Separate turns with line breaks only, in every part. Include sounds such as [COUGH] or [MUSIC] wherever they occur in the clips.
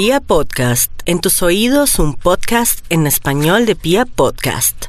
Pia Podcast, en tus oídos un podcast en español de Pia Podcast.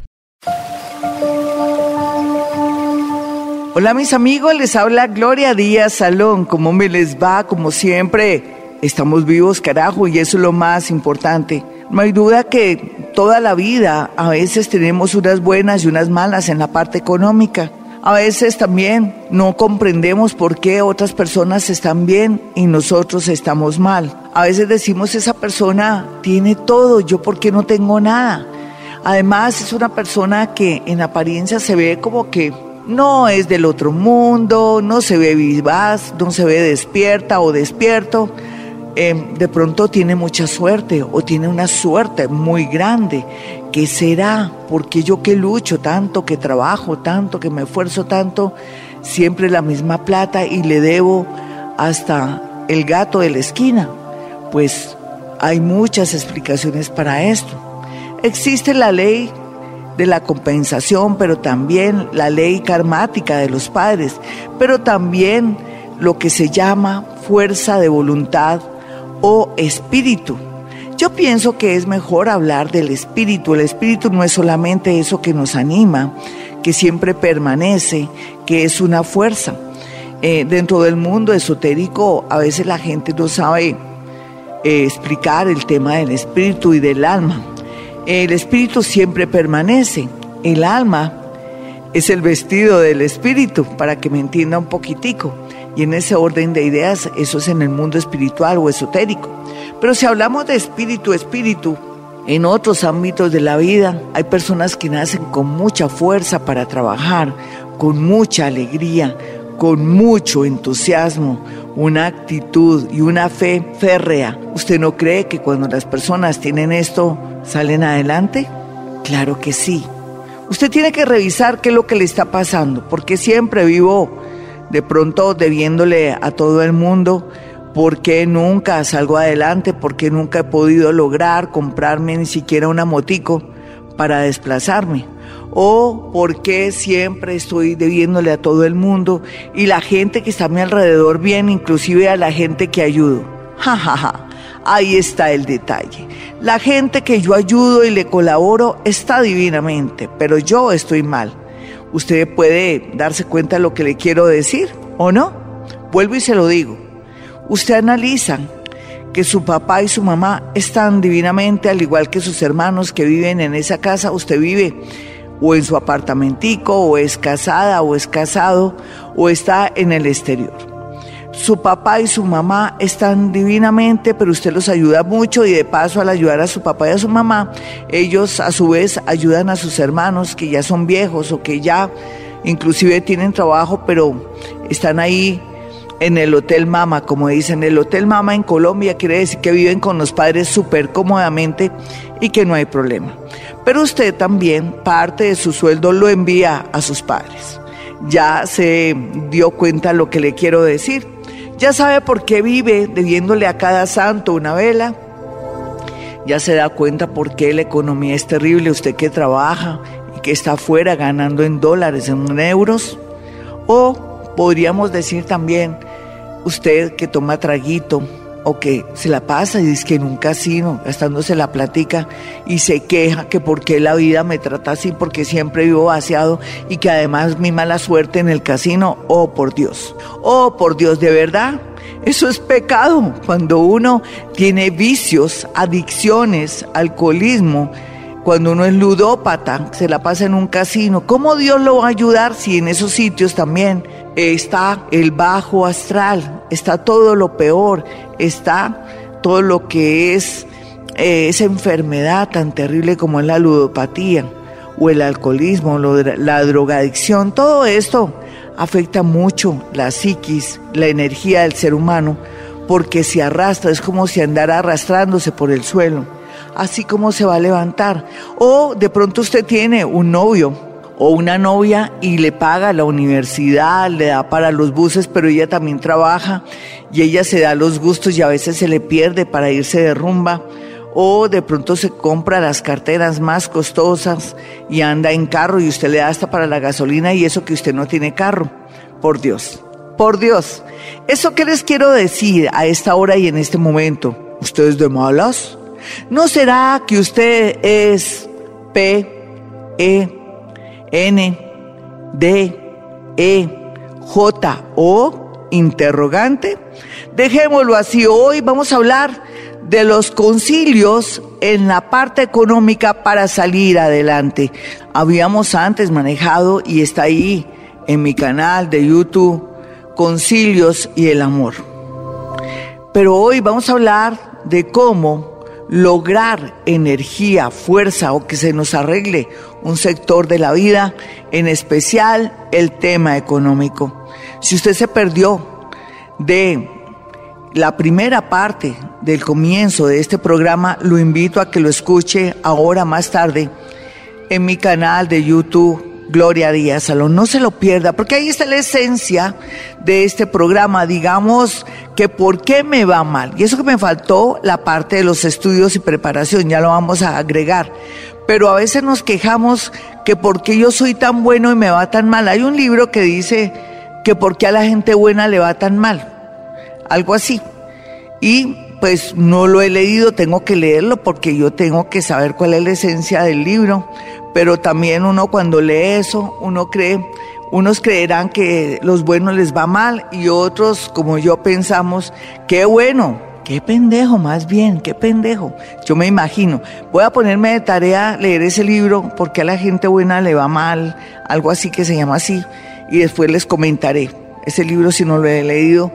Hola mis amigos, les habla Gloria Díaz Salón. ¿Cómo me les va? Como siempre, estamos vivos, carajo, y eso es lo más importante. No hay duda que toda la vida a veces tenemos unas buenas y unas malas en la parte económica. A veces también no comprendemos por qué otras personas están bien y nosotros estamos mal. A veces decimos esa persona tiene todo, yo por qué no tengo nada. Además es una persona que en apariencia se ve como que no es del otro mundo, no se ve vivaz, no se ve despierta o despierto. Em, de pronto tiene mucha suerte o tiene una suerte muy grande. ¿Qué será? Porque yo que lucho tanto, que trabajo tanto, que me esfuerzo tanto, siempre la misma plata y le debo hasta el gato de la esquina. Pues hay muchas explicaciones para esto. Existe la ley de la compensación, pero también la ley karmática de los padres, pero también lo que se llama fuerza de voluntad o espíritu. Yo pienso que es mejor hablar del espíritu. El espíritu no es solamente eso que nos anima, que siempre permanece, que es una fuerza. Eh, dentro del mundo esotérico a veces la gente no sabe eh, explicar el tema del espíritu y del alma. El espíritu siempre permanece. El alma es el vestido del espíritu, para que me entienda un poquitico. Y en ese orden de ideas, eso es en el mundo espiritual o esotérico. Pero si hablamos de espíritu, espíritu, en otros ámbitos de la vida hay personas que nacen con mucha fuerza para trabajar, con mucha alegría, con mucho entusiasmo, una actitud y una fe férrea. ¿Usted no cree que cuando las personas tienen esto salen adelante? Claro que sí. Usted tiene que revisar qué es lo que le está pasando, porque siempre vivo de pronto debiéndole a todo el mundo por qué nunca salgo adelante, por qué nunca he podido lograr comprarme ni siquiera una motico para desplazarme, o por qué siempre estoy debiéndole a todo el mundo y la gente que está a mi alrededor bien, inclusive a la gente que ayudo. Ja, ja, ja. Ahí está el detalle. La gente que yo ayudo y le colaboro está divinamente, pero yo estoy mal usted puede darse cuenta de lo que le quiero decir, ¿o no? Vuelvo y se lo digo. Usted analiza que su papá y su mamá están divinamente, al igual que sus hermanos que viven en esa casa, usted vive o en su apartamentico, o es casada, o es casado, o está en el exterior. Su papá y su mamá están divinamente, pero usted los ayuda mucho y de paso al ayudar a su papá y a su mamá, ellos a su vez ayudan a sus hermanos que ya son viejos o que ya inclusive tienen trabajo, pero están ahí en el Hotel Mama, como dicen. El Hotel Mama en Colombia quiere decir que viven con los padres súper cómodamente y que no hay problema. Pero usted también parte de su sueldo lo envía a sus padres. Ya se dio cuenta lo que le quiero decir. Ya sabe por qué vive debiéndole a cada santo una vela. Ya se da cuenta por qué la economía es terrible, usted que trabaja y que está afuera ganando en dólares, en euros. O podríamos decir también, usted que toma traguito, o que se la pasa y dice que en un casino gastándose la platica y se queja que por qué la vida me trata así, porque siempre vivo vaciado y que además mi mala suerte en el casino, oh por Dios, oh por Dios, de verdad. Eso es pecado cuando uno tiene vicios, adicciones, alcoholismo, cuando uno es ludópata, se la pasa en un casino. ¿Cómo Dios lo va a ayudar si en esos sitios también está el bajo astral, está todo lo peor, está todo lo que es eh, esa enfermedad tan terrible como es la ludopatía o el alcoholismo, la drogadicción, todo esto afecta mucho la psiquis, la energía del ser humano, porque se arrastra, es como si andara arrastrándose por el suelo, así como se va a levantar. O de pronto usted tiene un novio o una novia y le paga la universidad, le da para los buses, pero ella también trabaja y ella se da los gustos y a veces se le pierde para irse de rumba o de pronto se compra las carteras más costosas y anda en carro y usted le da hasta para la gasolina y eso que usted no tiene carro. Por Dios, por Dios. Eso que les quiero decir a esta hora y en este momento ¿Usted es de malas? ¿No será que usted es P, E, N, D, E, J, O, interrogante? Dejémoslo así. Hoy vamos a hablar de los concilios en la parte económica para salir adelante. Habíamos antes manejado y está ahí en mi canal de YouTube, Concilios y el Amor. Pero hoy vamos a hablar de cómo lograr energía, fuerza o que se nos arregle un sector de la vida, en especial el tema económico. Si usted se perdió de la primera parte del comienzo de este programa, lo invito a que lo escuche ahora más tarde en mi canal de YouTube. Gloria Díaz Salón, no se lo pierda, porque ahí está la esencia de este programa, digamos que por qué me va mal. Y eso que me faltó, la parte de los estudios y preparación, ya lo vamos a agregar. Pero a veces nos quejamos que por qué yo soy tan bueno y me va tan mal. Hay un libro que dice que por qué a la gente buena le va tan mal algo así. Y pues no lo he leído, tengo que leerlo porque yo tengo que saber cuál es la esencia del libro, pero también uno cuando lee eso, uno cree, unos creerán que los buenos les va mal y otros, como yo pensamos, qué bueno, qué pendejo, más bien, qué pendejo. Yo me imagino, voy a ponerme de tarea leer ese libro porque a la gente buena le va mal, algo así que se llama así, y después les comentaré. Ese libro si no lo he leído,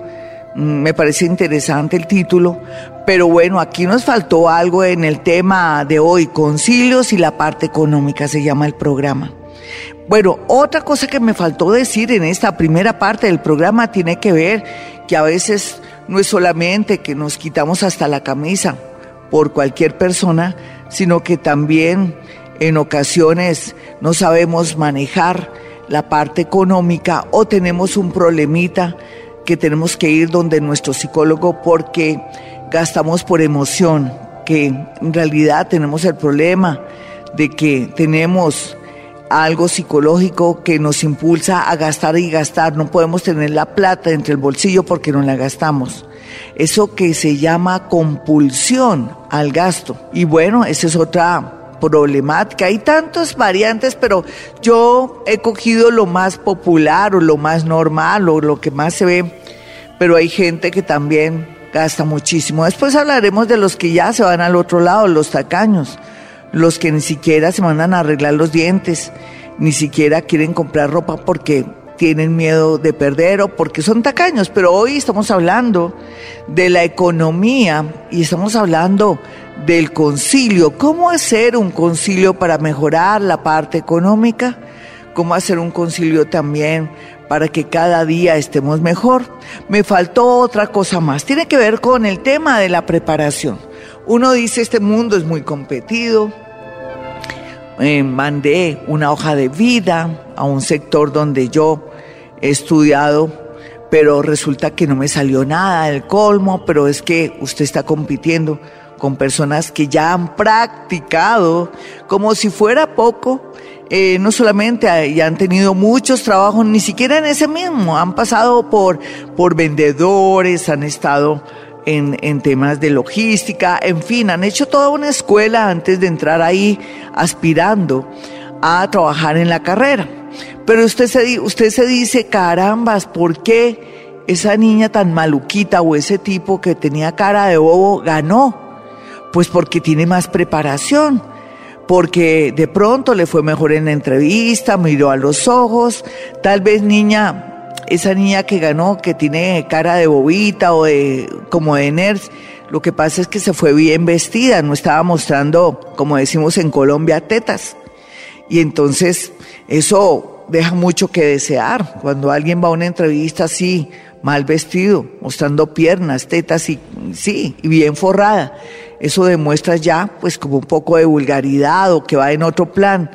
me parece interesante el título, pero bueno, aquí nos faltó algo en el tema de hoy, concilios y la parte económica, se llama el programa. Bueno, otra cosa que me faltó decir en esta primera parte del programa tiene que ver que a veces no es solamente que nos quitamos hasta la camisa por cualquier persona, sino que también en ocasiones no sabemos manejar la parte económica o tenemos un problemita que tenemos que ir donde nuestro psicólogo porque gastamos por emoción, que en realidad tenemos el problema de que tenemos algo psicológico que nos impulsa a gastar y gastar. No podemos tener la plata entre el bolsillo porque no la gastamos. Eso que se llama compulsión al gasto. Y bueno, esa es otra problemática. Hay tantas variantes, pero yo he cogido lo más popular o lo más normal o lo que más se ve, pero hay gente que también gasta muchísimo. Después hablaremos de los que ya se van al otro lado, los tacaños, los que ni siquiera se mandan a arreglar los dientes, ni siquiera quieren comprar ropa porque tienen miedo de perder o porque son tacaños, pero hoy estamos hablando de la economía y estamos hablando del concilio. ¿Cómo hacer un concilio para mejorar la parte económica? ¿Cómo hacer un concilio también para que cada día estemos mejor? Me faltó otra cosa más. Tiene que ver con el tema de la preparación. Uno dice, este mundo es muy competido. Eh, mandé una hoja de vida a un sector donde yo he estudiado, pero resulta que no me salió nada del colmo, pero es que usted está compitiendo con personas que ya han practicado como si fuera poco, eh, no solamente ya han tenido muchos trabajos, ni siquiera en ese mismo, han pasado por, por vendedores, han estado en, en, temas de logística, en fin, han hecho toda una escuela antes de entrar ahí aspirando a trabajar en la carrera. Pero usted se, usted se dice, carambas, ¿por qué esa niña tan maluquita o ese tipo que tenía cara de bobo ganó? Pues porque tiene más preparación, porque de pronto le fue mejor en la entrevista, miró a los ojos, tal vez niña, esa niña que ganó, que tiene cara de bobita o de como de nerds, lo que pasa es que se fue bien vestida, no estaba mostrando, como decimos en Colombia, tetas. Y entonces eso deja mucho que desear. Cuando alguien va a una entrevista así, mal vestido, mostrando piernas, tetas y sí, y bien forrada, eso demuestra ya pues como un poco de vulgaridad o que va en otro plan.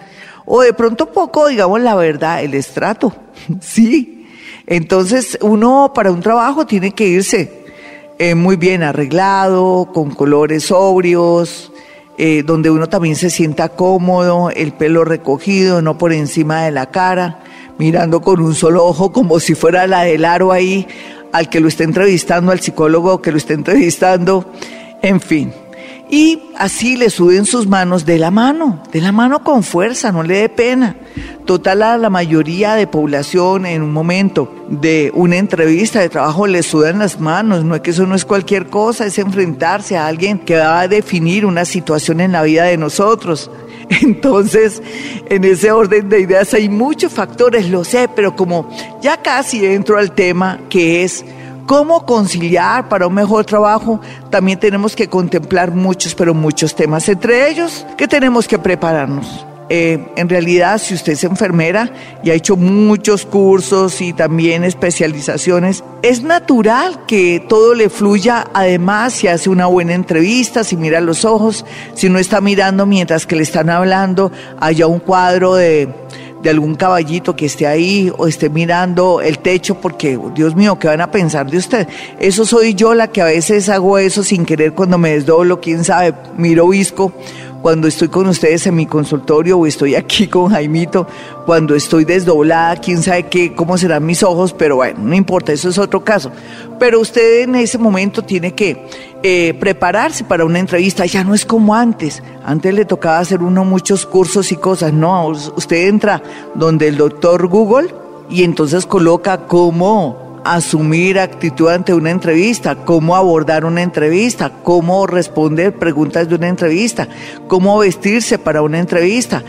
O de pronto poco, digamos la verdad, el estrato. [LAUGHS] sí. Entonces uno para un trabajo tiene que irse eh, muy bien arreglado, con colores sobrios, eh, donde uno también se sienta cómodo, el pelo recogido, no por encima de la cara, mirando con un solo ojo como si fuera la del aro ahí al que lo está entrevistando, al psicólogo que lo está entrevistando En fin. Y así le suben sus manos de la mano, de la mano con fuerza, no le dé pena. Total a la mayoría de población en un momento de una entrevista de trabajo le sudan las manos, no es que eso no es cualquier cosa, es enfrentarse a alguien que va a definir una situación en la vida de nosotros. [LAUGHS] Entonces, en ese orden de ideas hay muchos factores, lo sé, pero como ya casi entro al tema que es cómo conciliar para un mejor trabajo, también tenemos que contemplar muchos, pero muchos temas, entre ellos que tenemos que prepararnos. Eh, en realidad, si usted es enfermera y ha hecho muchos cursos y también especializaciones, es natural que todo le fluya. Además, si hace una buena entrevista, si mira los ojos, si no está mirando mientras que le están hablando, haya un cuadro de de algún caballito que esté ahí o esté mirando el techo porque, Dios mío, ¿qué van a pensar de usted? Eso soy yo la que a veces hago eso sin querer cuando me desdoblo, quién sabe, miro visco cuando estoy con ustedes en mi consultorio o estoy aquí con Jaimito, cuando estoy desdoblada, quién sabe qué, cómo serán mis ojos, pero bueno, no importa, eso es otro caso. Pero usted en ese momento tiene que eh, prepararse para una entrevista, ya no es como antes, antes le tocaba hacer uno muchos cursos y cosas, no, usted entra donde el doctor Google y entonces coloca cómo asumir actitud ante una entrevista, cómo abordar una entrevista, cómo responder preguntas de una entrevista, cómo vestirse para una entrevista,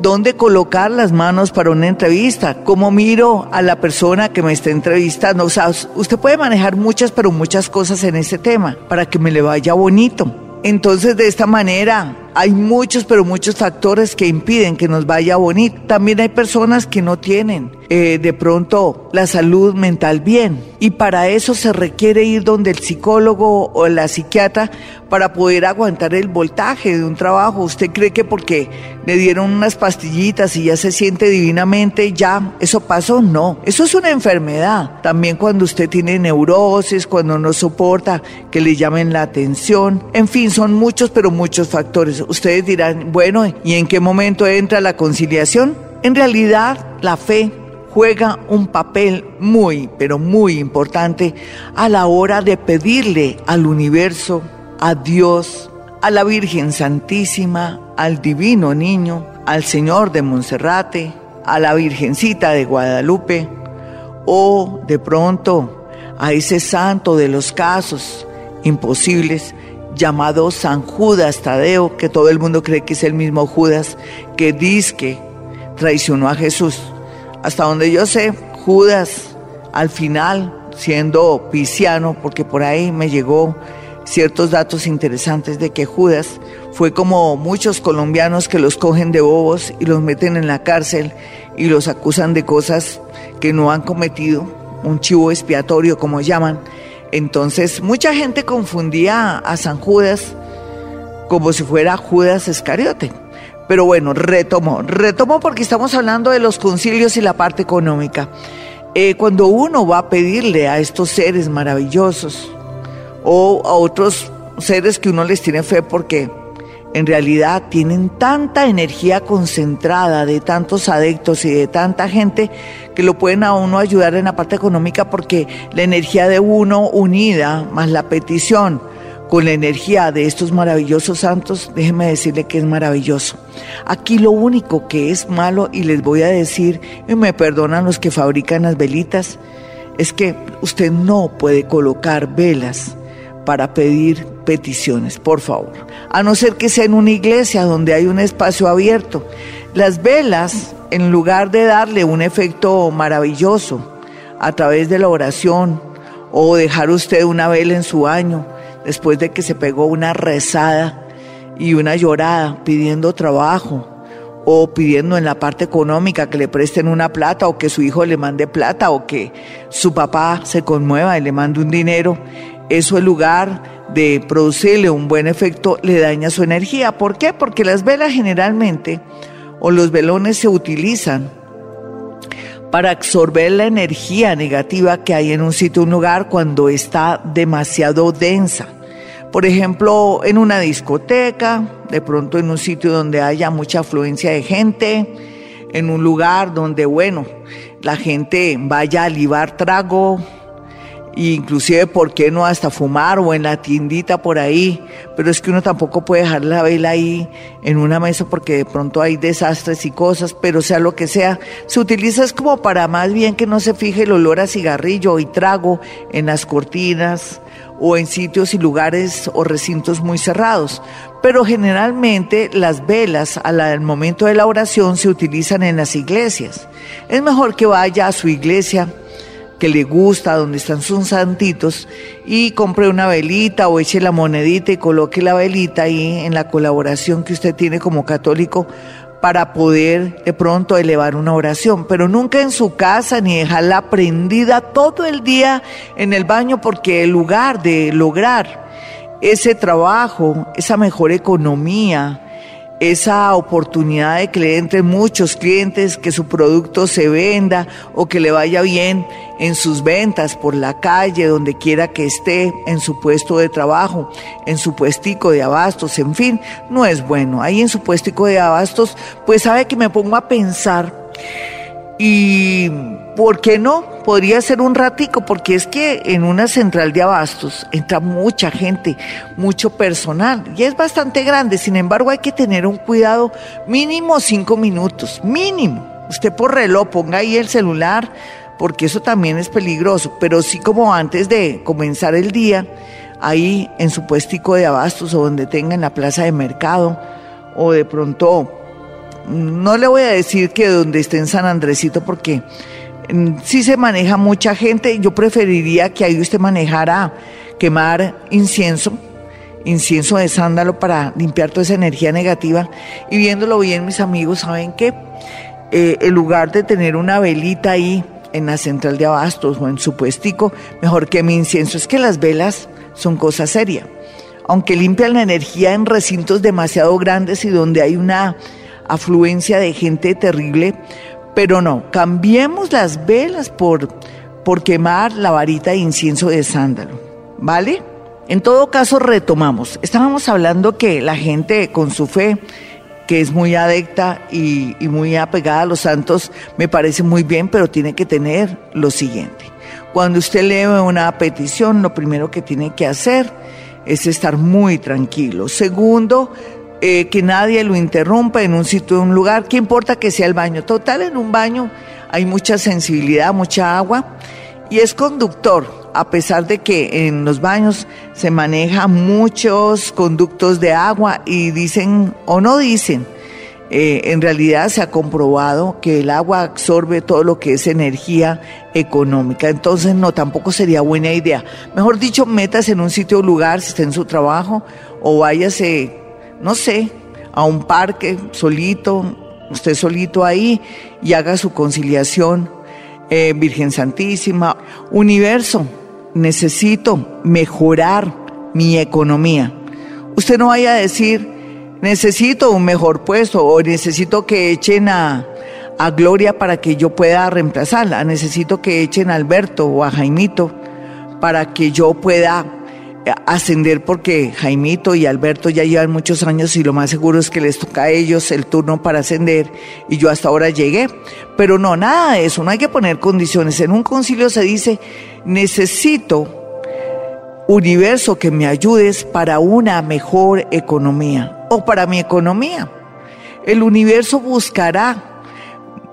dónde colocar las manos para una entrevista, cómo miro a la persona que me está entrevistando. O sea, usted puede manejar muchas, pero muchas cosas en ese tema para que me le vaya bonito. Entonces, de esta manera, hay muchos, pero muchos factores que impiden que nos vaya bonito. También hay personas que no tienen eh, de pronto la salud mental bien y para eso se requiere ir donde el psicólogo o la psiquiatra para poder aguantar el voltaje de un trabajo. ¿Usted cree que porque le dieron unas pastillitas y ya se siente divinamente, ya eso pasó? No, eso es una enfermedad. También cuando usted tiene neurosis, cuando no soporta que le llamen la atención, en fin, son muchos, pero muchos factores. Ustedes dirán, bueno, ¿y en qué momento entra la conciliación? En realidad, la fe juega un papel muy, pero muy importante a la hora de pedirle al universo, a Dios, a la Virgen Santísima, al Divino Niño, al Señor de Monserrate, a la Virgencita de Guadalupe, o de pronto a ese santo de los casos imposibles llamado San Judas Tadeo, que todo el mundo cree que es el mismo Judas, que dice que traicionó a Jesús. Hasta donde yo sé, Judas al final, siendo pisiano, porque por ahí me llegó ciertos datos interesantes de que Judas fue como muchos colombianos que los cogen de bobos y los meten en la cárcel y los acusan de cosas que no han cometido, un chivo expiatorio como llaman, entonces mucha gente confundía a San Judas como si fuera Judas Iscariote. Pero bueno, retomo, retomo porque estamos hablando de los concilios y la parte económica. Eh, cuando uno va a pedirle a estos seres maravillosos o a otros seres que uno les tiene fe porque en realidad tienen tanta energía concentrada de tantos adeptos y de tanta gente que lo pueden a uno ayudar en la parte económica porque la energía de uno unida más la petición con la energía de estos maravillosos santos, déjenme decirle que es maravilloso. Aquí lo único que es malo, y les voy a decir, y me perdonan los que fabrican las velitas, es que usted no puede colocar velas para pedir peticiones, por favor. A no ser que sea en una iglesia donde hay un espacio abierto. Las velas, en lugar de darle un efecto maravilloso a través de la oración o dejar usted una vela en su baño después de que se pegó una rezada y una llorada pidiendo trabajo o pidiendo en la parte económica que le presten una plata o que su hijo le mande plata o que su papá se conmueva y le mande un dinero, eso en lugar de producirle un buen efecto le daña su energía. ¿Por qué? Porque las velas generalmente o los velones se utilizan para absorber la energía negativa que hay en un sitio, un lugar cuando está demasiado densa. Por ejemplo, en una discoteca, de pronto en un sitio donde haya mucha afluencia de gente, en un lugar donde, bueno, la gente vaya a libar trago, inclusive, ¿por qué no hasta fumar o en la tiendita por ahí? Pero es que uno tampoco puede dejar la vela ahí en una mesa porque de pronto hay desastres y cosas, pero sea lo que sea, se utiliza es como para más bien que no se fije el olor a cigarrillo y trago en las cortinas o en sitios y lugares o recintos muy cerrados. Pero generalmente las velas al momento de la oración se utilizan en las iglesias. Es mejor que vaya a su iglesia que le gusta, donde están sus santitos, y compre una velita o eche la monedita y coloque la velita ahí en la colaboración que usted tiene como católico para poder de pronto elevar una oración, pero nunca en su casa ni dejarla prendida todo el día en el baño porque el lugar de lograr ese trabajo, esa mejor economía, esa oportunidad de que le entren muchos clientes, que su producto se venda o que le vaya bien en sus ventas por la calle, donde quiera que esté, en su puesto de trabajo, en su puestico de abastos, en fin, no es bueno. Ahí en su puestico de abastos, pues sabe que me pongo a pensar y ¿por qué no? Podría ser un ratico, porque es que en una central de abastos entra mucha gente, mucho personal, y es bastante grande, sin embargo hay que tener un cuidado mínimo cinco minutos, mínimo. Usted por reloj ponga ahí el celular, porque eso también es peligroso, pero sí como antes de comenzar el día, ahí en su puestico de abastos o donde tenga en la plaza de mercado, o de pronto no le voy a decir que donde esté en San Andresito porque mm, si se maneja mucha gente, yo preferiría que ahí usted manejara quemar incienso, incienso de sándalo para limpiar toda esa energía negativa. Y viéndolo bien, mis amigos, ¿saben qué? Eh, en lugar de tener una velita ahí en la central de abastos o en su puestico, mejor que mi incienso. Es que las velas son cosa seria. Aunque limpian la energía en recintos demasiado grandes y donde hay una afluencia de gente terrible, pero no, cambiemos las velas por, por quemar la varita de incienso de sándalo, ¿vale? En todo caso, retomamos. Estábamos hablando que la gente con su fe, que es muy adecta y, y muy apegada a los santos, me parece muy bien, pero tiene que tener lo siguiente. Cuando usted lee una petición, lo primero que tiene que hacer es estar muy tranquilo. Segundo, eh, que nadie lo interrumpa en un sitio, en un lugar, ¿qué importa que sea el baño? Total, en un baño hay mucha sensibilidad, mucha agua y es conductor, a pesar de que en los baños se manejan muchos conductos de agua y dicen o no dicen, eh, en realidad se ha comprobado que el agua absorbe todo lo que es energía económica. Entonces, no, tampoco sería buena idea. Mejor dicho, metas en un sitio o lugar, si está en su trabajo, o váyase no sé, a un parque solito, usted solito ahí y haga su conciliación. Eh, Virgen Santísima, universo, necesito mejorar mi economía. Usted no vaya a decir, necesito un mejor puesto o necesito que echen a, a Gloria para que yo pueda reemplazarla, necesito que echen a Alberto o a Jaimito para que yo pueda ascender porque Jaimito y Alberto ya llevan muchos años y lo más seguro es que les toca a ellos el turno para ascender y yo hasta ahora llegué. Pero no, nada de eso, no hay que poner condiciones. En un concilio se dice, necesito universo que me ayudes para una mejor economía o para mi economía. El universo buscará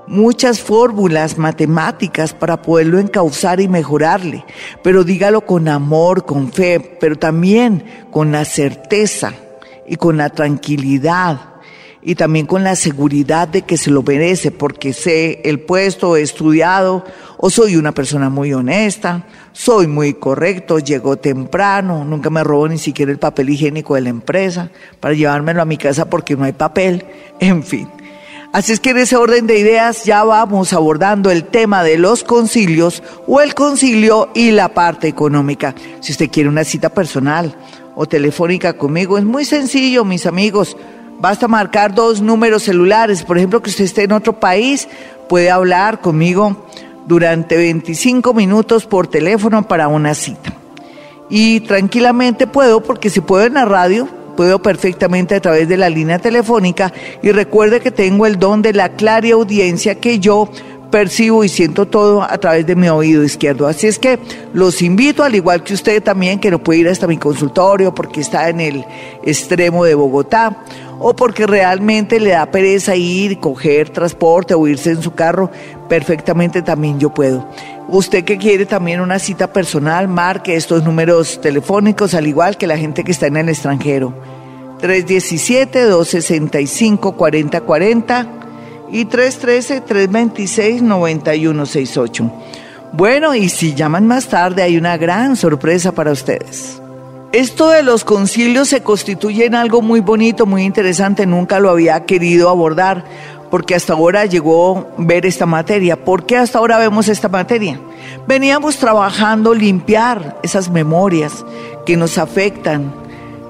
muchas fórmulas matemáticas para poderlo encauzar y mejorarle, pero dígalo con amor, con fe, pero también con la certeza y con la tranquilidad y también con la seguridad de que se lo merece porque sé el puesto, he estudiado o soy una persona muy honesta, soy muy correcto, llego temprano, nunca me robo ni siquiera el papel higiénico de la empresa para llevármelo a mi casa porque no hay papel, en fin. Así es que en ese orden de ideas ya vamos abordando el tema de los concilios o el concilio y la parte económica. Si usted quiere una cita personal o telefónica conmigo, es muy sencillo, mis amigos. Basta marcar dos números celulares. Por ejemplo, que usted esté en otro país, puede hablar conmigo durante 25 minutos por teléfono para una cita. Y tranquilamente puedo, porque si puedo en la radio, puedo perfectamente a través de la línea telefónica y recuerde que tengo el don de la clara audiencia que yo percibo y siento todo a través de mi oído izquierdo. Así es que los invito, al igual que usted también, que no puede ir hasta mi consultorio porque está en el extremo de Bogotá o porque realmente le da pereza ir, coger transporte o irse en su carro, perfectamente también yo puedo. Usted que quiere también una cita personal, marque estos números telefónicos, al igual que la gente que está en el extranjero. 317-265-4040 y 313-326-9168. Bueno, y si llaman más tarde hay una gran sorpresa para ustedes. Esto de los concilios se constituye en algo muy bonito, muy interesante, nunca lo había querido abordar, porque hasta ahora llegó ver esta materia. ¿Por qué hasta ahora vemos esta materia? Veníamos trabajando limpiar esas memorias que nos afectan,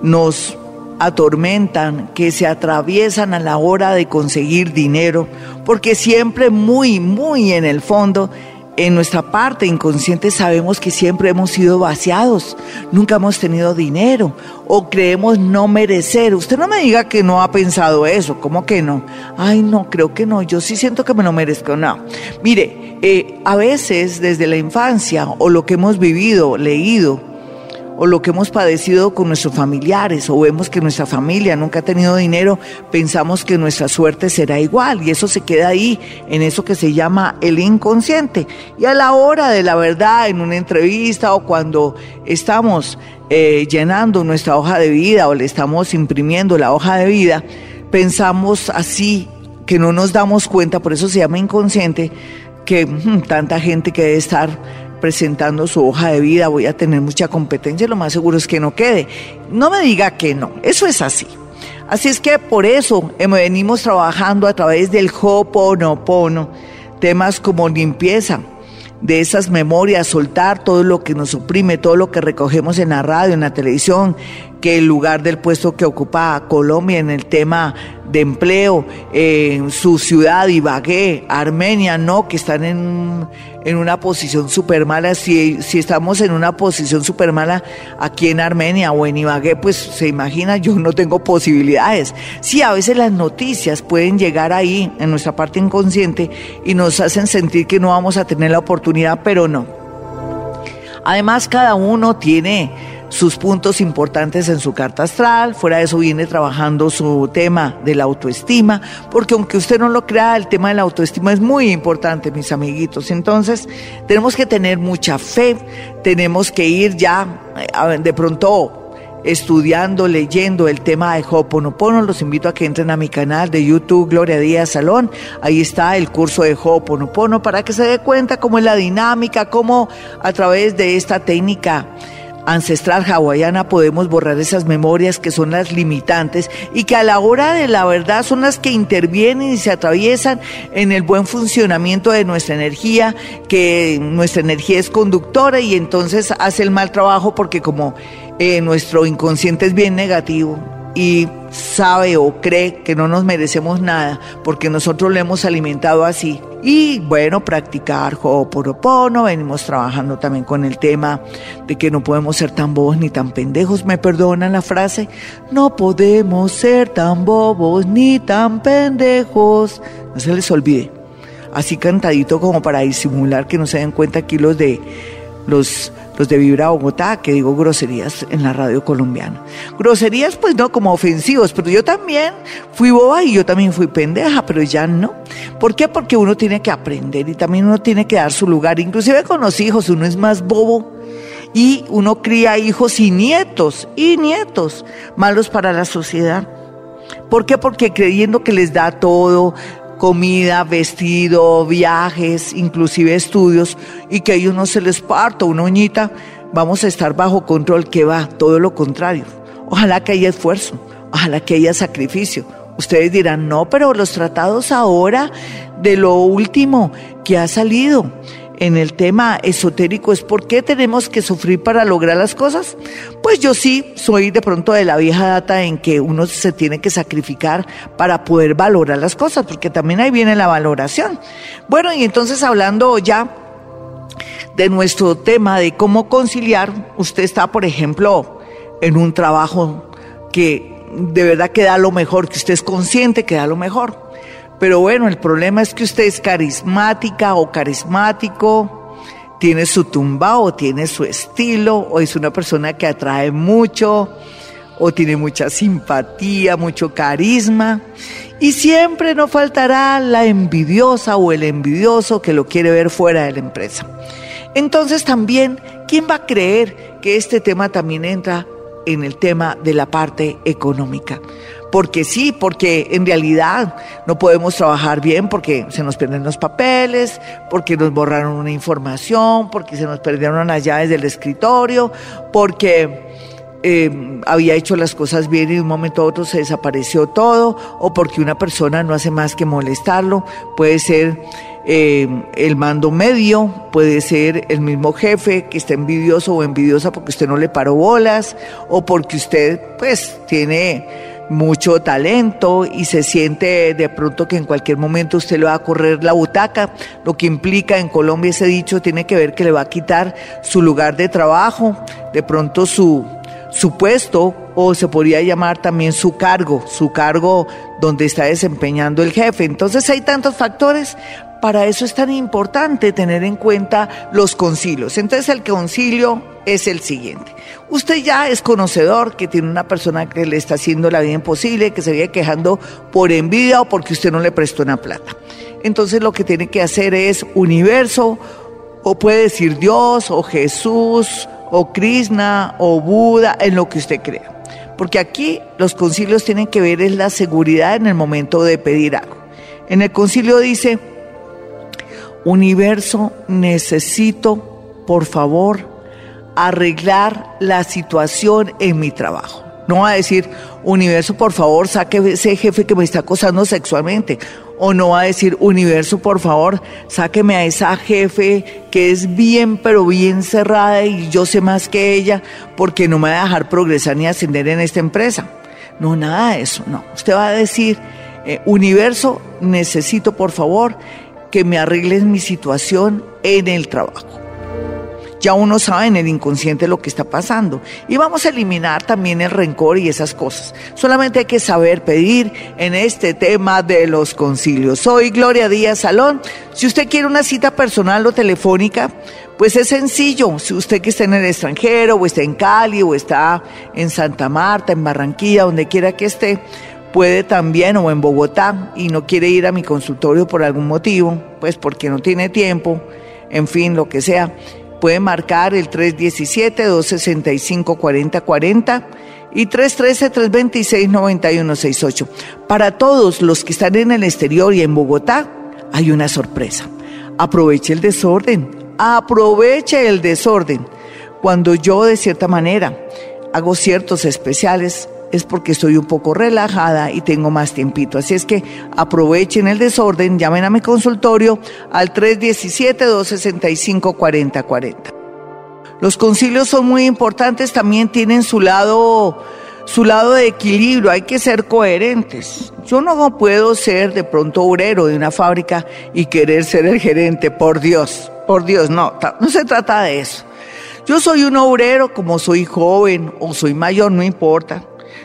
nos atormentan, que se atraviesan a la hora de conseguir dinero, porque siempre muy, muy en el fondo en nuestra parte inconsciente sabemos que siempre hemos sido vaciados, nunca hemos tenido dinero o creemos no merecer. Usted no me diga que no ha pensado eso, ¿cómo que no? Ay, no, creo que no, yo sí siento que me lo merezco. No, mire, eh, a veces desde la infancia o lo que hemos vivido, leído, o lo que hemos padecido con nuestros familiares o vemos que nuestra familia nunca ha tenido dinero, pensamos que nuestra suerte será igual y eso se queda ahí en eso que se llama el inconsciente. Y a la hora de la verdad, en una entrevista o cuando estamos eh, llenando nuestra hoja de vida o le estamos imprimiendo la hoja de vida, pensamos así que no nos damos cuenta, por eso se llama inconsciente, que hmm, tanta gente que debe estar presentando su hoja de vida, voy a tener mucha competencia, lo más seguro es que no quede. No me diga que no, eso es así. Así es que por eso venimos trabajando a través del Ho'oponopono, temas como limpieza, de esas memorias, soltar todo lo que nos oprime, todo lo que recogemos en la radio, en la televisión, que el lugar del puesto que ocupa Colombia en el tema de empleo, en su ciudad, Ibagué, Armenia, no, que están en, en una posición súper mala. Si, si estamos en una posición súper mala aquí en Armenia o en Ibagué, pues se imagina, yo no tengo posibilidades. Sí, a veces las noticias pueden llegar ahí, en nuestra parte inconsciente, y nos hacen sentir que no vamos a tener la oportunidad, pero no. Además, cada uno tiene sus puntos importantes en su carta astral, fuera de eso viene trabajando su tema de la autoestima, porque aunque usted no lo crea, el tema de la autoestima es muy importante, mis amiguitos. Entonces, tenemos que tener mucha fe, tenemos que ir ya eh, de pronto estudiando, leyendo el tema de Ho'oponopono, los invito a que entren a mi canal de YouTube Gloria Díaz Salón. Ahí está el curso de Ho'oponopono para que se dé cuenta cómo es la dinámica, cómo a través de esta técnica ancestral hawaiana podemos borrar esas memorias que son las limitantes y que a la hora de la verdad son las que intervienen y se atraviesan en el buen funcionamiento de nuestra energía, que nuestra energía es conductora y entonces hace el mal trabajo porque como eh, nuestro inconsciente es bien negativo, y sabe o cree que no nos merecemos nada porque nosotros le hemos alimentado así. Y bueno, practicar Ho'oponopono, venimos trabajando también con el tema de que no podemos ser tan bobos ni tan pendejos, me perdonan la frase, no podemos ser tan bobos ni tan pendejos, no se les olvide, así cantadito como para disimular que no se den cuenta aquí los de los los de Vibra Bogotá, que digo groserías en la radio colombiana. Groserías, pues no como ofensivos, pero yo también fui boba y yo también fui pendeja, pero ya no. ¿Por qué? Porque uno tiene que aprender y también uno tiene que dar su lugar. Inclusive con los hijos, uno es más bobo y uno cría hijos y nietos, y nietos, malos para la sociedad. ¿Por qué? Porque creyendo que les da todo, comida, vestido, viajes, inclusive estudios, y que a ellos no se les parta una uñita, vamos a estar bajo control, que va, todo lo contrario. Ojalá que haya esfuerzo, ojalá que haya sacrificio. Ustedes dirán, no, pero los tratados ahora de lo último que ha salido, en el tema esotérico es por qué tenemos que sufrir para lograr las cosas. Pues yo sí soy de pronto de la vieja data en que uno se tiene que sacrificar para poder valorar las cosas, porque también ahí viene la valoración. Bueno, y entonces hablando ya de nuestro tema de cómo conciliar, usted está, por ejemplo, en un trabajo que de verdad que da lo mejor, que usted es consciente que da lo mejor Pero bueno, el problema es que usted es carismática o carismático, tiene su tumba o tiene su estilo, o es una persona que atrae mucho, o tiene mucha simpatía, mucho carisma. Y siempre no faltará la envidiosa o el envidioso que lo quiere ver fuera de la empresa. Entonces también, ¿quién va a creer que este tema también entra en el tema de la parte económica? Porque sí, porque en realidad no podemos trabajar bien porque se nos pierden los papeles, porque nos borraron una información, porque se nos perdieron las llaves del escritorio, porque eh, había hecho las cosas bien y de un momento a otro se desapareció todo, o porque una persona no hace más que molestarlo, puede ser eh, el mando medio, puede ser el mismo jefe que está envidioso o envidiosa porque usted no le paró bolas, o porque usted pues tiene mucho talento y se siente de pronto que en cualquier momento usted le va a correr la butaca, lo que implica en Colombia ese dicho tiene que ver que le va a quitar su lugar de trabajo, de pronto su su puesto o se podría llamar también su cargo, su cargo donde está desempeñando el jefe. Entonces hay tantos factores, para eso es tan importante tener en cuenta los concilios. Entonces el concilio es el siguiente. Usted ya es conocedor que tiene una persona que le está haciendo la vida imposible, que se viene quejando por envidia o porque usted no le prestó una plata. Entonces lo que tiene que hacer es universo, o puede decir Dios, o Jesús, o Krishna o Buda, en lo que usted crea. Porque aquí los concilios tienen que ver es la seguridad en el momento de pedir algo. En el concilio dice, universo, necesito, por favor, arreglar la situación en mi trabajo. No va a decir, universo, por favor, saque ese jefe que me está acosando sexualmente o no va a decir, universo, por favor, sáqueme a esa jefe que es bien, pero bien cerrada y yo sé más que ella, porque no me va a dejar progresar ni ascender en esta empresa. No, nada de eso, no. Usted va a decir, eh, universo, necesito, por favor, que me arregles mi situación en el trabajo ya uno sabe en el inconsciente lo que está pasando. Y vamos a eliminar también el rencor y esas cosas. Solamente hay que saber pedir en este tema de los concilios. Soy Gloria Díaz Salón. Si usted quiere una cita personal o telefónica, pues es sencillo. Si usted que está en el extranjero, o está en Cali, o está en Santa Marta, en Barranquilla, donde quiera que esté, puede también, o en Bogotá, y no quiere ir a mi consultorio por algún motivo, pues porque no tiene tiempo, en fin, lo que sea Puede marcar el 317-265-4040 y 313-326-9168. Para todos los que están en el exterior y en Bogotá, hay una sorpresa. Aproveche el desorden, aproveche el desorden. Cuando yo de cierta manera hago ciertos especiales, es porque estoy un poco relajada y tengo más tiempito. Así es que aprovechen el desorden, llamen a mi consultorio al 317-265-4040. Los concilios son muy importantes, también tienen su lado, su lado de equilibrio, hay que ser coherentes. Yo no puedo ser de pronto obrero de una fábrica y querer ser el gerente, por Dios, por Dios, no, no se trata de eso. Yo soy un obrero como soy joven o soy mayor, no importa.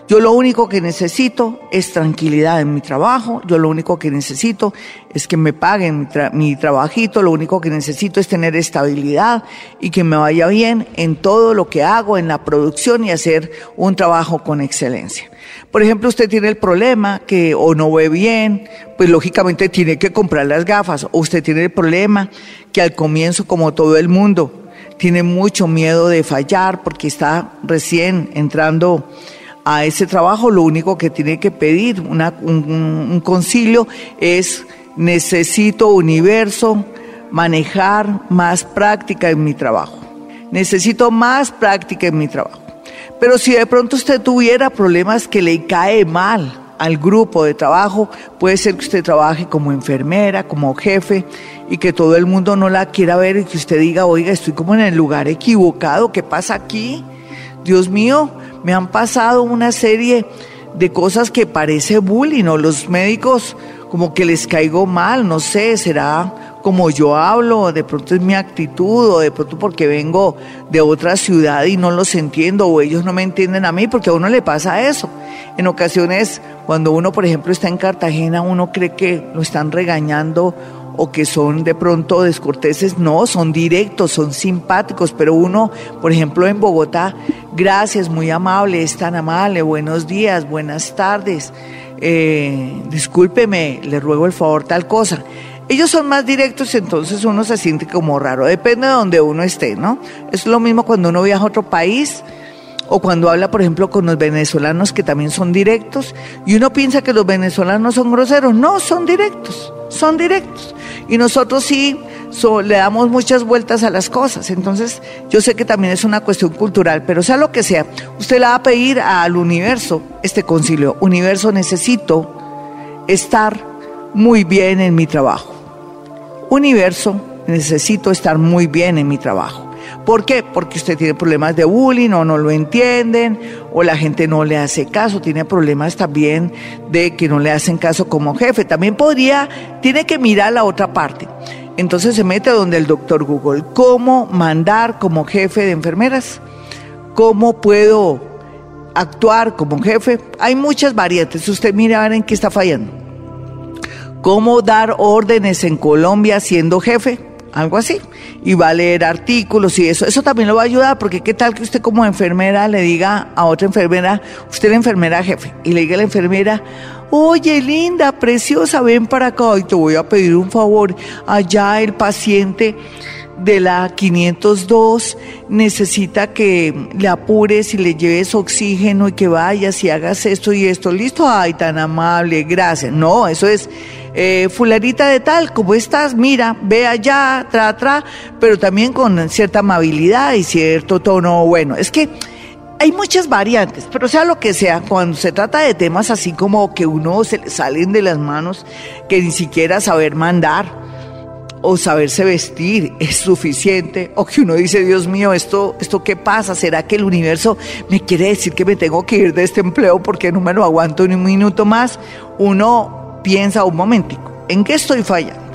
Yo lo único que necesito es tranquilidad en mi trabajo, yo lo único que necesito es que me paguen mi, trabajito, lo único que necesito es tener estabilidad y que me vaya bien en todo lo que hago, en la producción y hacer un trabajo con excelencia. Por ejemplo, usted tiene el problema que o no ve bien, pues lógicamente tiene que comprar las gafas, o usted tiene el problema que al comienzo, como todo el mundo, tiene mucho miedo de fallar porque está recién entrando a ese trabajo, lo único que tiene que pedir un, concilio es necesito universo, manejar más práctica en mi trabajo. Necesito más práctica en mi trabajo. Pero si de pronto usted tuviera problemas que le cae mal al grupo de trabajo, puede ser que usted trabaje como enfermera, como jefe, y que todo el mundo no la quiera ver y que usted diga, oiga, estoy como en el lugar equivocado, ¿qué pasa aquí? Dios mío, me han pasado una serie de cosas que parece bullying o los médicos como que les caigo mal, no sé, será como yo hablo, de pronto es mi actitud o de pronto porque vengo de otra ciudad y no los entiendo o ellos no me entienden a mí porque a uno le pasa eso. En ocasiones, cuando uno, por ejemplo, está en Cartagena, uno cree que lo están regañando o que son de pronto descorteses, no, son directos, son simpáticos, pero uno, por ejemplo, en Bogotá, gracias, muy amable, es tan amable, buenos días, buenas tardes, eh, discúlpeme, le ruego el favor tal cosa. Ellos son más directos, entonces uno se siente como raro, depende de donde uno esté, ¿no? Es lo mismo cuando uno viaja a otro país o cuando habla, por ejemplo, con los venezolanos que también son directos, y uno piensa que los venezolanos son groseros, no, son directos, son directos. Y nosotros sí le damos muchas vueltas a las cosas. Entonces, yo sé que también es una cuestión cultural, pero sea lo que sea, usted le va a pedir al universo este concilio. Universo, necesito estar muy bien en mi trabajo. Universo, necesito estar muy bien en mi trabajo. ¿Por qué? Porque usted tiene problemas de bullying o no lo entienden o la gente no le hace caso, tiene problemas también de que no le hacen caso como jefe. También podría, tiene que mirar la otra parte. Entonces se mete donde el doctor Google, ¿cómo mandar como jefe de enfermeras? ¿Cómo puedo actuar como jefe? Hay muchas variantes. Usted mira a ver en qué está fallando. ¿Cómo dar órdenes en Colombia siendo jefe? Algo así, y va a leer artículos y eso. Eso también lo va a ayudar, porque qué tal que usted como enfermera le diga a otra enfermera, usted es la enfermera jefe, y le diga a la enfermera, oye linda, preciosa, ven para acá y te voy a pedir un favor, allá el paciente de la 502 necesita que le apures y le lleves oxígeno y que vayas y hagas esto y esto. Listo, ay, tan amable, gracias. No, eso es eh, fularita de tal, ¿cómo estás? Mira, ve allá, tra, tra, pero también con cierta amabilidad y cierto tono bueno. Es que hay muchas variantes, pero sea lo que sea, cuando se trata de temas así como que uno se le salen de las manos, que ni siquiera saber mandar o saberse vestir es suficiente, o que uno dice, Dios mío, esto, esto qué pasa, ¿será que el universo me quiere decir que me tengo que ir de este empleo porque no me lo aguanto ni un minuto más? Uno piensa un momentico, ¿en qué estoy fallando?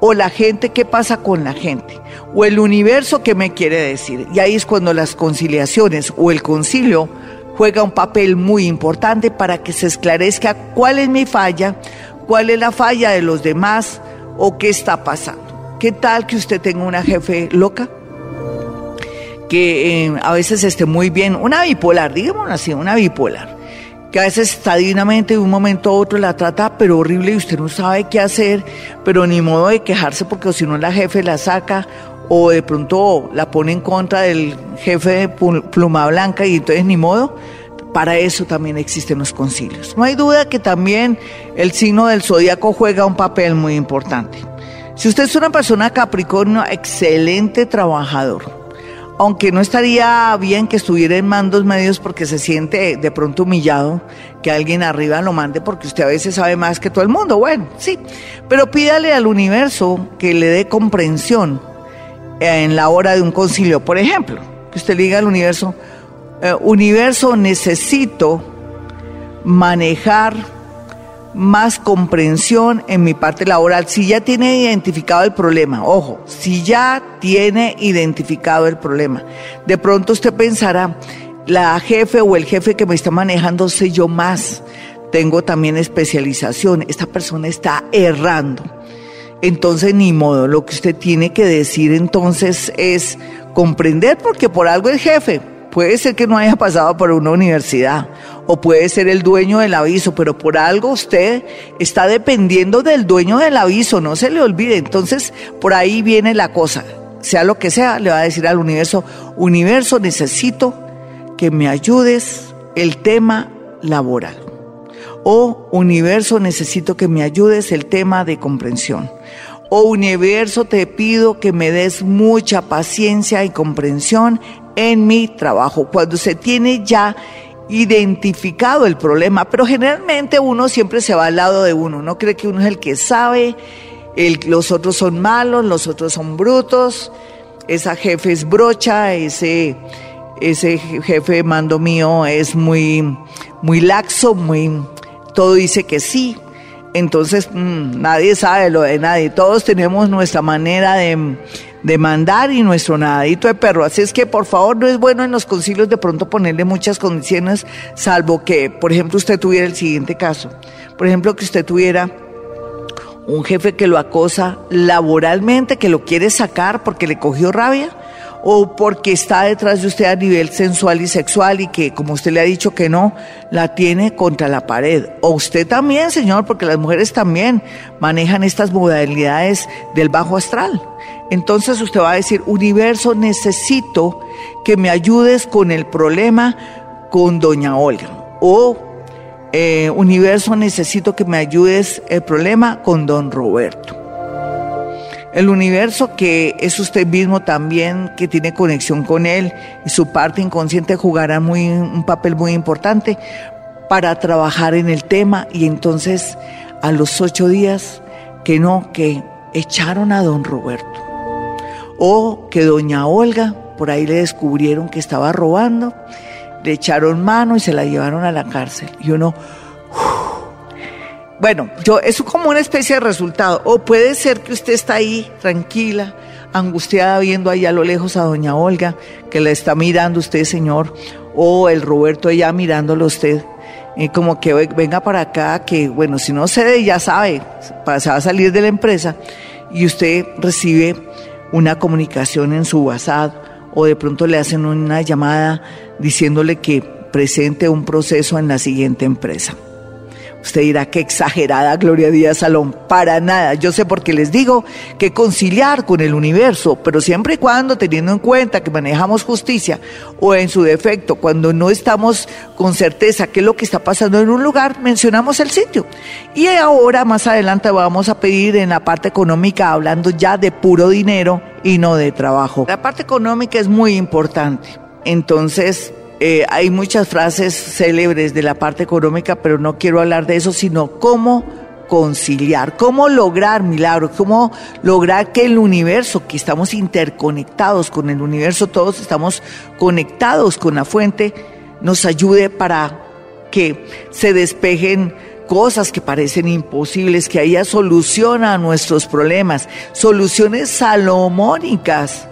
O la gente, ¿qué pasa con la gente? O el universo, ¿qué me quiere decir? Y ahí es cuando las conciliaciones o el concilio juega un papel muy importante para que se esclarezca cuál es mi falla, cuál es la falla de los demás o qué está pasando. ¿Qué tal que usted tenga una jefe loca? Que eh, a veces esté muy bien, una bipolar, digámoslo así, una bipolar que a veces está dignamente de un momento a otro la trata, pero horrible y usted no sabe qué hacer, pero ni modo de quejarse porque si no la jefe la saca o de pronto la pone en contra del jefe de pluma blanca y entonces ni modo. Para eso también existen los concilios. No hay duda que también el signo del zodiaco juega un papel muy importante. Si usted es una persona capricornio, excelente trabajador aunque no estaría bien que estuviera en mandos medios porque se siente de pronto humillado que alguien arriba lo mande porque usted a veces sabe más que todo el mundo. Bueno, sí, pero pídale al universo que le dé comprensión en la hora de un concilio. Por ejemplo, que usted diga al universo, eh, universo necesito manejar más comprensión en mi parte laboral. Si ya tiene identificado el problema, ojo, si ya tiene identificado el problema, de pronto usted pensará, la jefe o el jefe que me está manejando sé yo más, tengo también especialización, esta persona está errando. Entonces, ni modo, lo que usted tiene que decir entonces es comprender porque por algo es jefe, Puede ser que no haya pasado por una universidad o puede ser el dueño del aviso, pero por algo usted está dependiendo del dueño del aviso, no se le olvide. Entonces, por ahí viene la cosa. Sea lo que sea, le va a decir al universo, universo, necesito que me ayudes el tema laboral. O universo, necesito que me ayudes el tema de comprensión. O universo, te pido que me des mucha paciencia y comprensión en mi trabajo, cuando se tiene ya identificado el problema, pero generalmente uno siempre se va al lado de uno, no cree que uno es el que sabe, los otros son malos, los otros son brutos, esa jefe es brocha, ese, ese jefe de mando mío es muy, muy laxo, muy, todo dice que sí, entonces mm, nadie sabe lo de nadie, todos tenemos nuestra manera de de mandar y nuestro nadadito de perro. Así es que por favor no es bueno en los concilios de pronto ponerle muchas condiciones, salvo que, por ejemplo, usted tuviera el siguiente caso. Por ejemplo, que usted tuviera un jefe que lo acosa laboralmente, que lo quiere sacar porque le cogió rabia o porque está detrás de usted a nivel sensual y sexual y que, como usted le ha dicho que no, la tiene contra la pared. O usted también, señor, porque las mujeres también manejan estas modalidades del bajo astral. Entonces usted va a decir, universo, necesito que me ayudes con el problema con doña Olga. O eh, universo, necesito que me ayudes el problema con don Roberto. El universo que es usted mismo también, que tiene conexión con él y su parte inconsciente jugará muy, un papel muy importante para trabajar en el tema. Y entonces a los ocho días que no, que echaron a don Roberto. O que doña Olga por ahí le descubrieron que estaba robando, le echaron mano y se la llevaron a la cárcel. Y uno... Bueno, yo, es como una especie de resultado. O puede ser que usted está ahí tranquila, angustiada, viendo ahí a lo lejos a doña Olga, que la está mirando usted, señor, o el Roberto allá mirándolo usted. Y como que venga para acá, que bueno, si no cede, ya sabe, se va a salir de la empresa y usted recibe una comunicación en su WhatsApp o de pronto le hacen una llamada diciéndole que presente un proceso en la siguiente empresa. Usted dirá que exagerada Gloria Díaz Salón, para nada. Yo sé por qué les digo que conciliar con el universo, pero siempre y cuando teniendo en cuenta que manejamos justicia o en su defecto, cuando no estamos con certeza qué es lo que está pasando en un lugar, mencionamos el sitio. Y ahora más adelante vamos a pedir en la parte económica, hablando ya de puro dinero y no de trabajo. La parte económica es muy importante. Entonces, eh, hay muchas frases célebres de la parte económica, pero no quiero hablar de eso, sino cómo conciliar, cómo lograr milagros, cómo lograr que el universo, que estamos interconectados con el universo, todos estamos conectados con la fuente, nos ayude para que se despejen cosas que parecen imposibles, que haya solución a nuestros problemas, soluciones salomónicas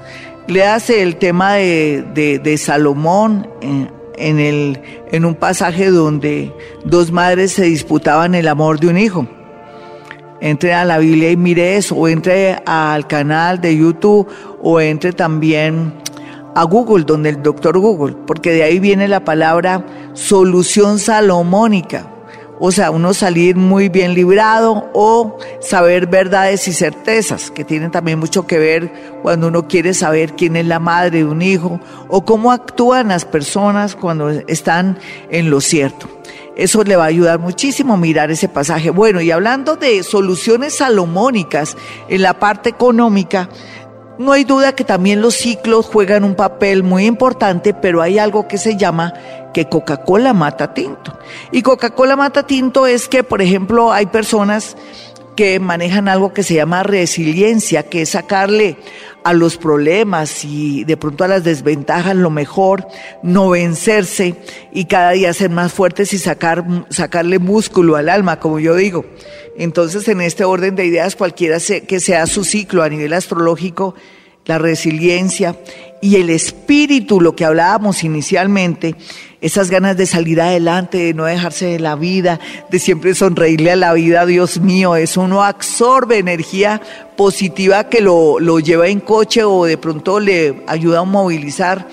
le hace el tema de, Salomón en, en un pasaje donde dos madres se disputaban el amor de un hijo. Entre a la Biblia y mire eso, o entre al canal de YouTube, o entre también a Google, donde el doctor Google, porque de ahí viene la palabra solución salomónica o sea, uno salir muy bien librado o saber verdades y certezas, que tienen también mucho que ver cuando uno quiere saber quién es la madre de un hijo o cómo actúan las personas cuando están en lo cierto. Eso le va a ayudar muchísimo mirar ese pasaje. Bueno, y hablando de soluciones salomónicas en la parte económica, no hay duda que también los ciclos juegan un papel muy importante, pero hay algo que se llama que Coca-Cola mata tinto. Y Coca-Cola mata tinto es que, por ejemplo, hay personas que manejan algo que se llama resiliencia, que es sacarle a los problemas y de pronto a las desventajas lo mejor, no vencerse y cada día ser más fuertes y sacar, sacarle músculo al alma, como yo digo. Entonces, en este orden de ideas, cualquiera que sea su ciclo a nivel astrológico, la resiliencia y el espíritu, lo que hablábamos inicialmente, esas ganas de salir adelante, de no dejarse de la vida, de siempre sonreírle a la vida, Dios mío, eso uno absorbe energía positiva que lo, lo lleva en coche o de pronto le ayuda a movilizar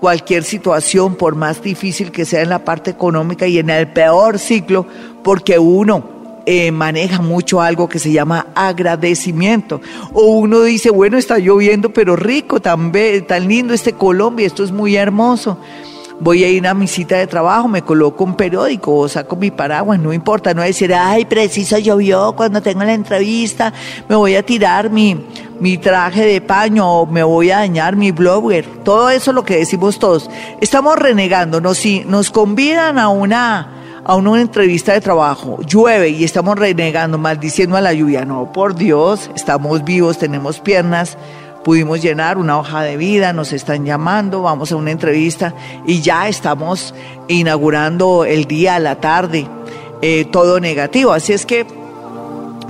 cualquier situación, por más difícil que sea en la parte económica y en el peor ciclo, porque uno eh, maneja mucho algo que se llama agradecimiento. O uno dice, bueno, está lloviendo, pero rico, tan, tan lindo este Colombia, esto es muy hermoso. Voy a ir a mi cita de trabajo, me coloco un periódico o saco mi paraguas, no importa, no decir, ay, preciso llovió cuando tengo la entrevista, me voy a tirar mi, mi traje de paño o me voy a dañar mi blogger. Todo eso es lo que decimos todos. Estamos renegando, si nos convidan a una a una entrevista de trabajo, llueve y estamos renegando, maldiciendo a la lluvia. No, por Dios, estamos vivos, tenemos piernas, pudimos llenar una hoja de vida, nos están llamando, vamos a una entrevista y ya estamos inaugurando el día, la tarde, eh, todo negativo. Así es que,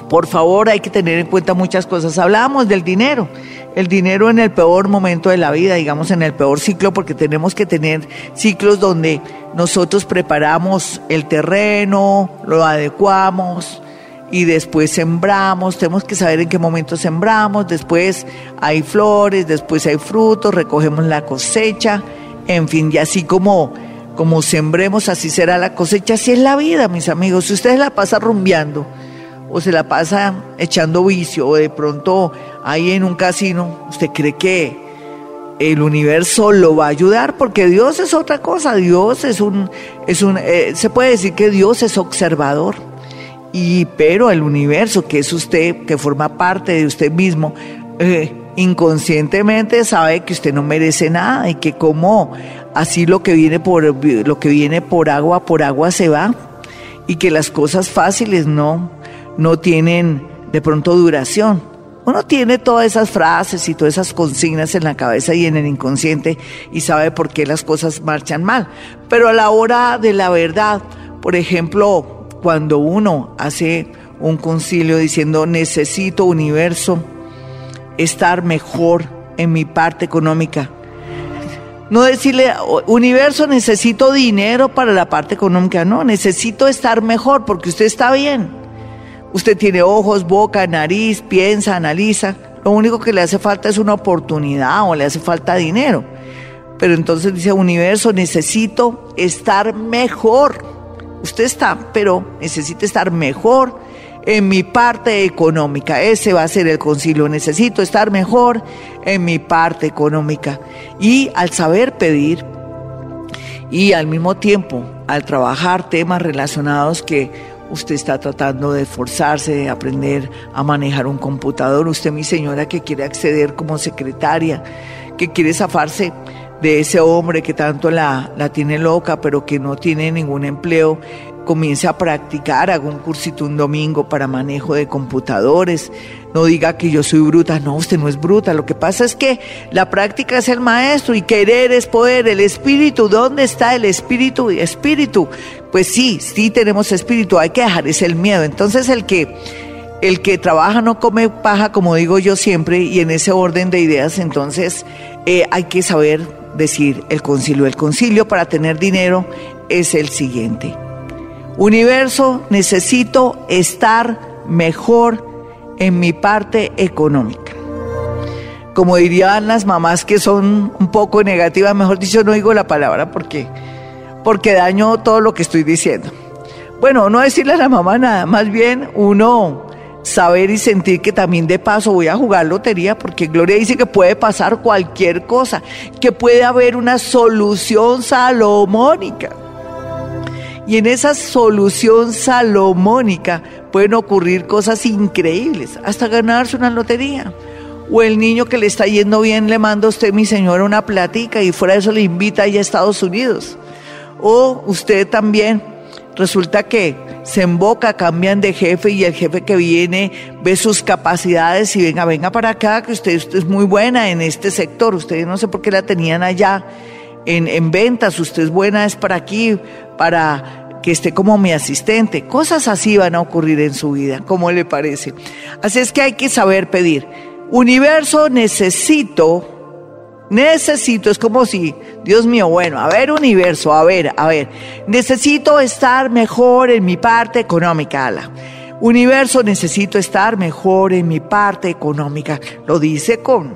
por favor, hay que tener en cuenta muchas cosas. Hablábamos del dinero. el dinero en el peor momento de la vida, digamos en el peor ciclo, porque tenemos que tener ciclos donde nosotros preparamos el terreno, lo adecuamos y después sembramos, tenemos que saber en qué momento sembramos, después hay flores, después hay frutos, recogemos la cosecha, en fin, y así como como sembremos, así será la cosecha, así es la vida, mis amigos. Si ustedes la pasa rumbeando, o se la pasa echando vicio, o de pronto ahí en un casino, ¿usted cree que el universo lo va a ayudar? Porque Dios es otra cosa, Dios es un, es un, eh, se puede decir que Dios es observador. Y, pero el universo, que es usted, que forma parte de usted mismo, eh, inconscientemente sabe que usted no merece nada y que como así lo que viene por lo que viene por agua por agua se va y que las cosas fáciles no no tienen de pronto duración. Uno tiene todas esas frases y todas esas consignas en la cabeza y en el inconsciente y sabe por qué las cosas marchan mal. Pero a la hora de la verdad, por ejemplo, cuando uno hace un concilio diciendo necesito universo estar mejor en mi parte económica. No decirle, universo, necesito dinero para la parte económica. No, necesito estar mejor porque usted está bien. Usted tiene ojos, boca, nariz, piensa, analiza. Lo único que le hace falta es una oportunidad o le hace falta dinero. Pero entonces dice, universo, necesito estar mejor. Usted está, pero necesita estar mejor en mi parte económica. Ese va a ser el concilio. Necesito estar mejor en mi parte económica. Y al saber pedir y al mismo tiempo al trabajar temas relacionados que usted está tratando de esforzarse, de aprender a manejar un computador, usted mi señora que quiere acceder como secretaria, que quiere zafarse de ese hombre que tanto la, la tiene loca, pero que no tiene ningún empleo, comience a practicar, haga un cursito un domingo para manejo de computadores, no diga que yo soy bruta, no, usted no es bruta, lo que pasa es que la práctica es el maestro y querer es poder, el espíritu, ¿dónde está el espíritu? Espíritu, pues sí, sí tenemos espíritu, hay que dejar ese el miedo, entonces el que... El que trabaja no come paja, como digo yo siempre, y en ese orden de ideas, entonces eh, hay que saber decir el concilio. El concilio para tener dinero es el siguiente. Universo, necesito estar mejor en mi parte económica. Como dirían las mamás que son un poco negativas, mejor dicho, no digo la palabra porque, porque daño todo lo que estoy diciendo. Bueno, no decirle a la mamá nada, más bien uno saber y sentir que también de paso voy a jugar lotería, porque Gloria dice que puede pasar cualquier cosa, que puede haber una solución salomónica. Y en esa solución salomónica pueden ocurrir cosas increíbles, hasta ganarse una lotería. O el niño que le está yendo bien le manda a usted, mi señora, una platica y fuera de eso le invita a a Estados Unidos. O usted también resulta que se emboca, cambian de jefe y el jefe que viene ve sus capacidades y venga, venga para acá, que usted, usted es muy buena en este sector. Ustedes no sé por qué la tenían allá en, en ventas, usted es buena, es para aquí, para que esté como mi asistente. Cosas así van a ocurrir en su vida, ¿cómo le parece? Así es que hay que saber pedir. Universo, necesito, necesito, es como si, Dios mío, bueno, a ver, universo, a ver, a ver, necesito estar mejor en mi parte económica, ala. Universo, necesito estar mejor en mi parte económica. Lo dice con,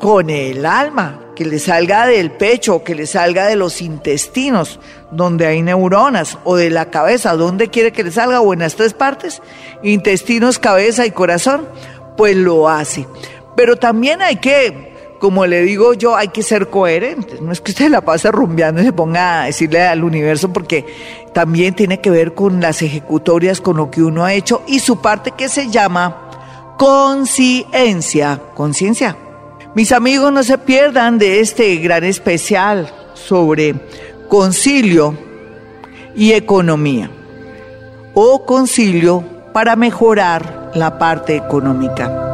con el alma, que le salga del pecho, que le salga de los intestinos, donde hay neuronas, o de la cabeza, donde quiere que le salga, o en las tres partes, intestinos, cabeza y corazón, pues lo hace. Pero también hay que, como le digo yo, hay que ser coherentes. No es que usted la pase rumbeando y se ponga a decirle al universo, porque también tiene que ver con las ejecutorias, con lo que uno ha hecho y su parte que se llama conciencia. Conciencia mis amigos, no se pierdan de este gran especial sobre concilio y economía o concilio para mejorar la parte económica.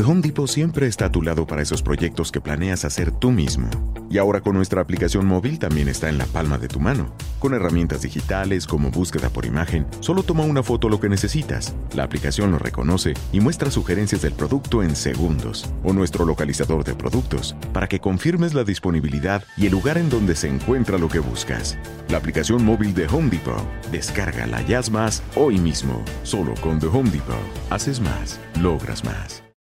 The Home Depot siempre está a tu lado para esos proyectos que planeas hacer tú mismo. Y ahora con nuestra aplicación móvil también está en la palma de tu mano. Con herramientas digitales como búsqueda por imagen, solo toma una foto lo que necesitas. La aplicación lo reconoce y muestra sugerencias del producto en segundos. O nuestro localizador de productos, para que confirmes la disponibilidad y el lugar en donde se encuentra lo que buscas. La aplicación móvil de Home Depot. Descárgala ya más hoy mismo. Solo con The Home Depot. Haces más, logras más.